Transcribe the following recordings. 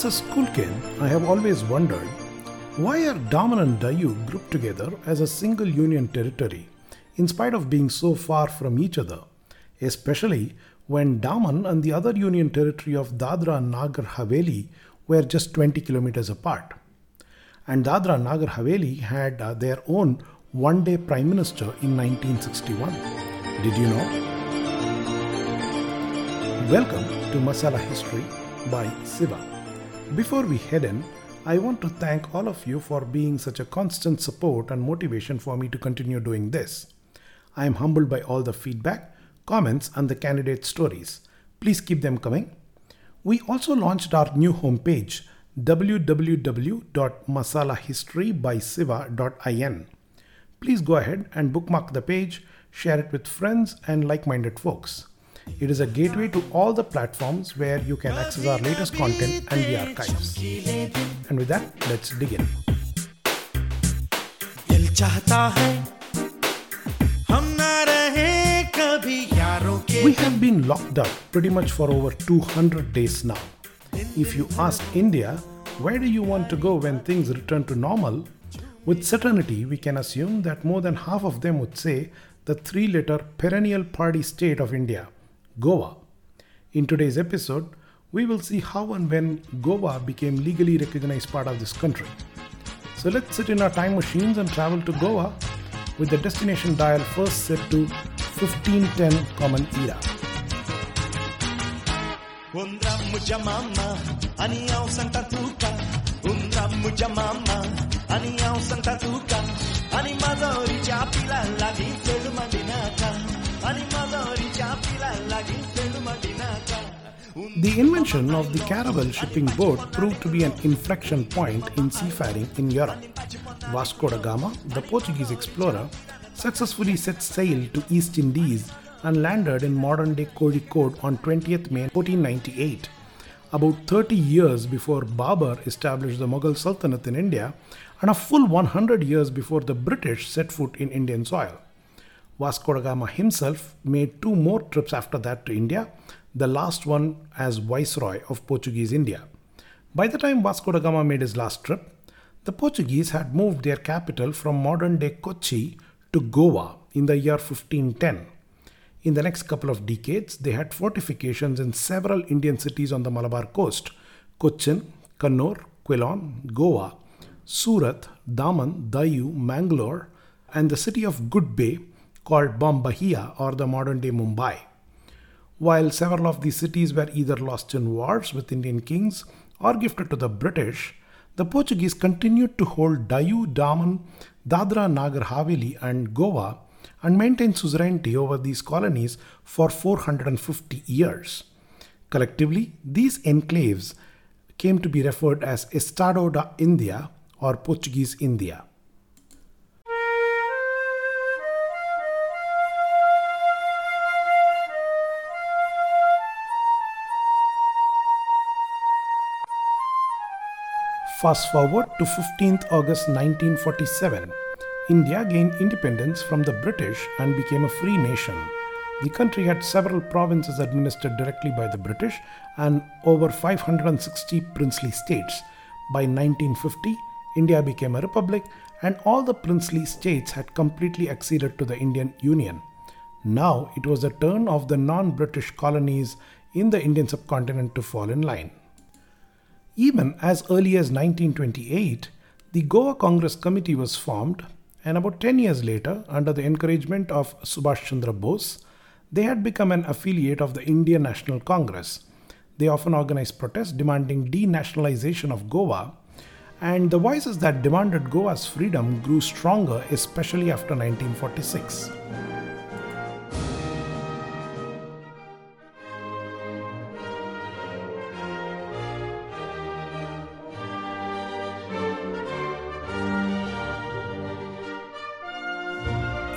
As a school kid, I have always wondered why are Daman and Diu grouped together as a single union territory in spite of being so far from each other, especially when Daman and the other union territory of Dadra and Nagar Haveli were just 20 kilometers apart. And Dadra and Nagar Haveli had uh, their own one day prime minister in 1961. Did you know? Welcome to Masala History by Siva. Before we head in, I want to thank all of you for being such a constant support and motivation for me to continue doing this. I am humbled by all the feedback, comments, and the candidate stories. Please keep them coming. We also launched our new homepage www.masalahistorybysiva.in. Please go ahead and bookmark the page, share it with friends and like minded folks. It is a gateway to all the platforms where you can access our latest content and the archives. And with that, let's dig in. We have been locked up pretty much for over 200 days now. If you ask India, where do you want to go when things return to normal? With certainty, we can assume that more than half of them would say the three letter perennial party state of India, Goa. In today's episode, we will see how and when Goa became legally recognized part of this country. So let's sit in our time machines and travel to Goa with the destination dial first set to 1510 Common Era. The invention of the caravel shipping boat proved to be an inflection point in seafaring in Europe. Vasco da Gama, the Portuguese explorer, successfully set sail to East Indies and landed in modern day Kozhikode on 20th May 1498, about 30 years before Babur established the Mughal Sultanate in India and a full 100 years before the British set foot in Indian soil. Vasco da Gama himself made two more trips after that to India, the last one as Viceroy of Portuguese India. By the time Vasco da Gama made his last trip, the Portuguese had moved their capital from modern day Kochi to Goa in the year 1510. In the next couple of decades, they had fortifications in several Indian cities on the Malabar coast Cochin, Kannur, Quilon, Goa, Surat, Daman, Diu, Mangalore, and the city of Good Bay called Bombahia or the modern day Mumbai. While several of these cities were either lost in wars with Indian kings or gifted to the British, the Portuguese continued to hold Diu, Daman, Dadra, Nagar Haveli, and Goa and maintained suzerainty over these colonies for 450 years. Collectively, these enclaves came to be referred as Estado da India or Portuguese India. Fast forward to 15th August 1947. India gained independence from the British and became a free nation. The country had several provinces administered directly by the British and over 560 princely states. By 1950, India became a republic and all the princely states had completely acceded to the Indian Union. Now it was the turn of the non British colonies in the Indian subcontinent to fall in line. Even as early as 1928, the Goa Congress Committee was formed, and about 10 years later, under the encouragement of Subhash Chandra Bose, they had become an affiliate of the Indian National Congress. They often organized protests demanding denationalization of Goa, and the voices that demanded Goa's freedom grew stronger, especially after 1946.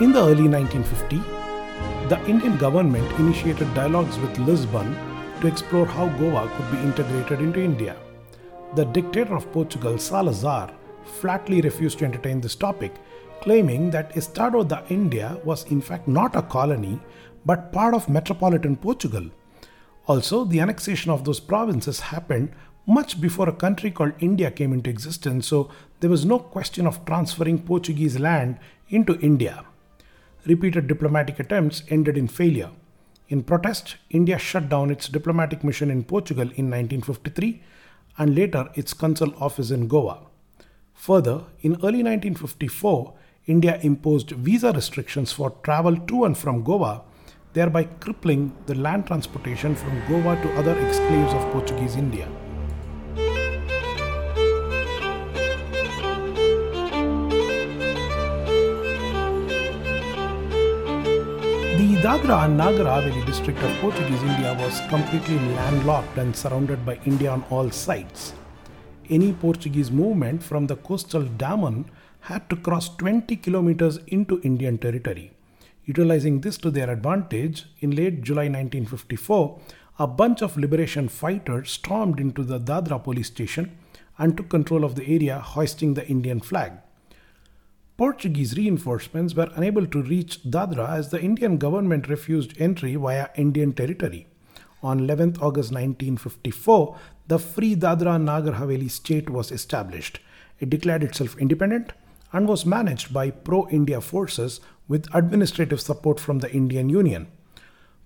In the early 1950s, the Indian government initiated dialogues with Lisbon to explore how Goa could be integrated into India. The dictator of Portugal, Salazar, flatly refused to entertain this topic, claiming that Estado da India was in fact not a colony but part of metropolitan Portugal. Also, the annexation of those provinces happened much before a country called India came into existence, so there was no question of transferring Portuguese land into India. Repeated diplomatic attempts ended in failure. In protest, India shut down its diplomatic mission in Portugal in 1953 and later its consul office in Goa. Further, in early 1954, India imposed visa restrictions for travel to and from Goa, thereby crippling the land transportation from Goa to other exclaves of Portuguese India. Dadra and Nagar Haveli district of Portuguese India was completely landlocked and surrounded by India on all sides. Any Portuguese movement from the coastal Daman had to cross 20 kilometers into Indian territory. Utilizing this to their advantage, in late July 1954, a bunch of liberation fighters stormed into the Dadra police station and took control of the area, hoisting the Indian flag. Portuguese reinforcements were unable to reach Dadra as the Indian government refused entry via Indian territory. On 11th August 1954, the Free Dadra Nagar Haveli state was established. It declared itself independent and was managed by pro India forces with administrative support from the Indian Union.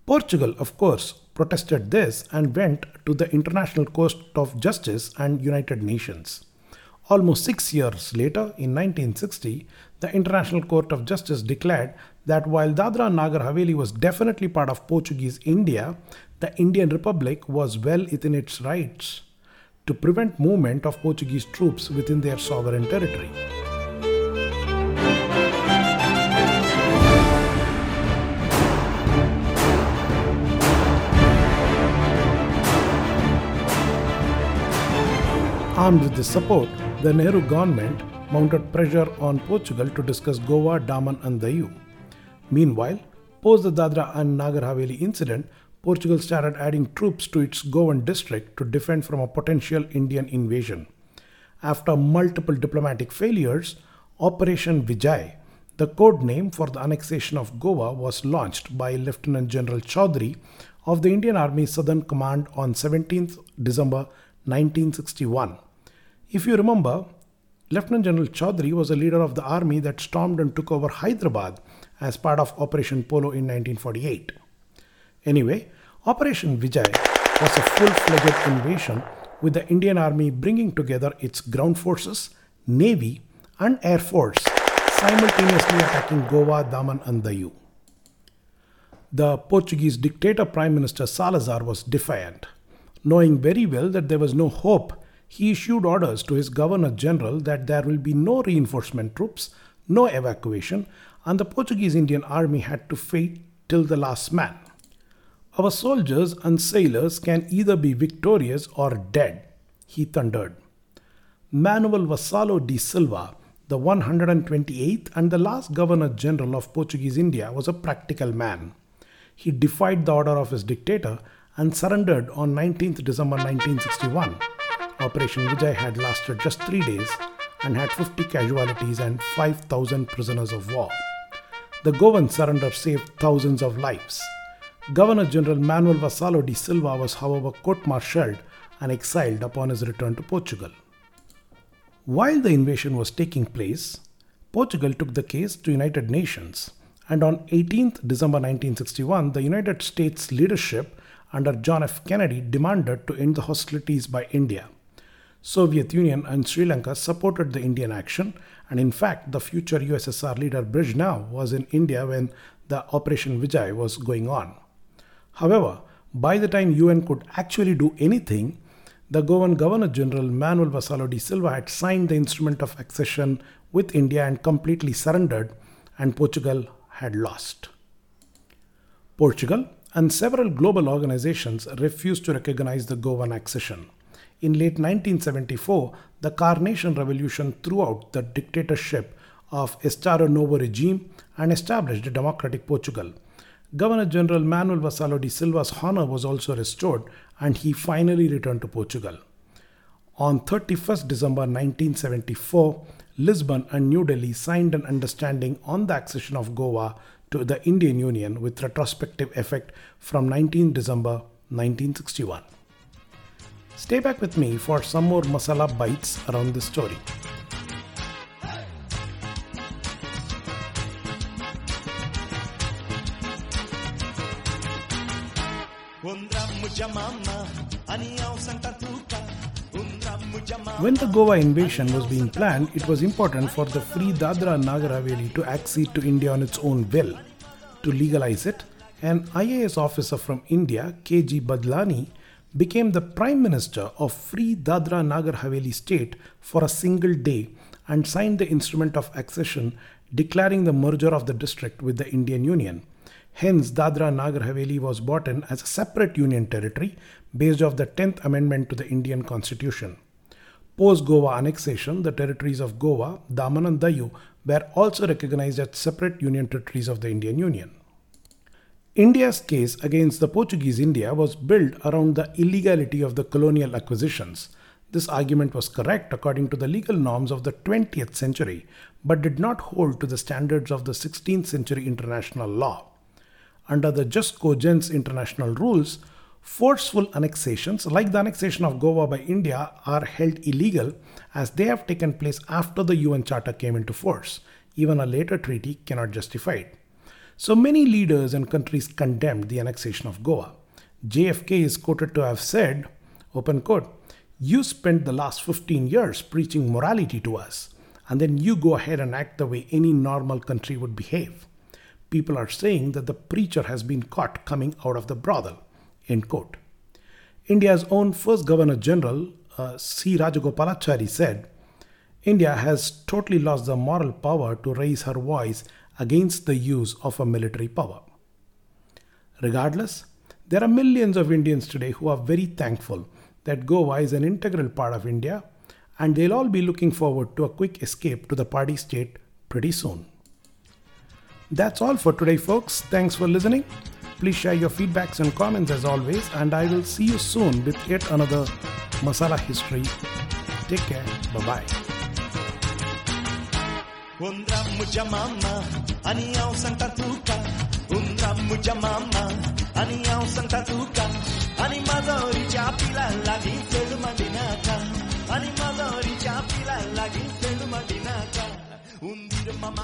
Portugal, of course, protested this and went to the International Court of Justice and United Nations. Almost six years later, in 1960, the International Court of Justice declared that while Dadra Nagar Haveli was definitely part of Portuguese India, the Indian Republic was well within its rights to prevent movement of Portuguese troops within their sovereign territory. Armed with this support, the Nehru government mounted pressure on Portugal to discuss Goa, Daman, and Diu. Meanwhile, post the Dadra and Nagar Haveli incident, Portugal started adding troops to its Goan district to defend from a potential Indian invasion. After multiple diplomatic failures, Operation Vijay, the code name for the annexation of Goa, was launched by Lieutenant General Chaudhuri of the Indian Army Southern Command on 17th December 1961. If you remember, Lieutenant General Chaudhuri was a leader of the army that stormed and took over Hyderabad as part of Operation Polo in 1948. Anyway, Operation Vijay was a full fledged invasion with the Indian Army bringing together its ground forces, navy, and air force, simultaneously attacking Goa, Daman, and Diu. The Portuguese dictator Prime Minister Salazar was defiant. Knowing very well that there was no hope he issued orders to his governor general that there will be no reinforcement troops, no evacuation, and the Portuguese Indian army had to fight till the last man. Our soldiers and sailors can either be victorious or dead, he thundered. Manuel Vassalo de Silva, the 128th and the last Governor General of Portuguese India, was a practical man. He defied the order of his dictator and surrendered on 19th December 1961. Operation Vijay had lasted just three days and had 50 casualties and 5,000 prisoners of war. The Goan surrender saved thousands of lives. Governor General Manuel Vassalo de Silva was, however, court martialed and exiled upon his return to Portugal. While the invasion was taking place, Portugal took the case to United Nations, and on 18th December 1961, the United States leadership under John F. Kennedy demanded to end the hostilities by India. Soviet Union and Sri Lanka supported the Indian action, and in fact, the future USSR leader Brezhnev was in India when the Operation Vijay was going on. However, by the time UN could actually do anything, the Goan Governor General Manuel Vassalo de Silva had signed the instrument of accession with India and completely surrendered, and Portugal had lost. Portugal and several global organizations refused to recognize the Goan accession. In late 1974, the Carnation Revolution threw out the dictatorship of Estado Novo regime and established a democratic Portugal. Governor General Manuel Vassalo de Silva's honor was also restored and he finally returned to Portugal. On 31st December 1974, Lisbon and New Delhi signed an understanding on the accession of Goa to the Indian Union with retrospective effect from 19 December 1961. Stay back with me for some more masala bites around this story. When the Goa invasion was being planned, it was important for the Free Dadra Nagar Haveli to accede to India on its own will. To legalize it, an IAS officer from India, K.G. Badlani, became the Prime Minister of Free Dadra Nagar Haveli state for a single day and signed the instrument of accession declaring the merger of the district with the Indian Union. Hence, Dadra Nagar Haveli was brought in as a separate union territory based off the 10th Amendment to the Indian Constitution. Post Goa annexation, the territories of Goa, Daman and Diu were also recognized as separate union territories of the Indian Union. India's case against the Portuguese India was built around the illegality of the colonial acquisitions. This argument was correct according to the legal norms of the 20th century, but did not hold to the standards of the 16th century international law. Under the jus cogens international rules, Forceful annexations, like the annexation of Goa by India, are held illegal as they have taken place after the UN Charter came into force. Even a later treaty cannot justify it. So many leaders and countries condemned the annexation of Goa. JFK is quoted to have said, open quote, you spent the last 15 years preaching morality to us, and then you go ahead and act the way any normal country would behave. People are saying that the preacher has been caught coming out of the brothel. End quote. India's own first Governor General, uh, C. Rajagopalachari, said, India has totally lost the moral power to raise her voice against the use of a military power. Regardless, there are millions of Indians today who are very thankful that Goa is an integral part of India and they'll all be looking forward to a quick escape to the party state pretty soon. That's all for today, folks. Thanks for listening. Please share your feedbacks and comments as always, and I will see you soon with yet another Masala History. Take care. Bye bye. Undra mucha mama, aniao santa tuca. Undra mucha mama, aniao santa tuca. Ani madoricha pila la di telu madinaka. Ani madoricha pila la di telu madinaka. Undir mama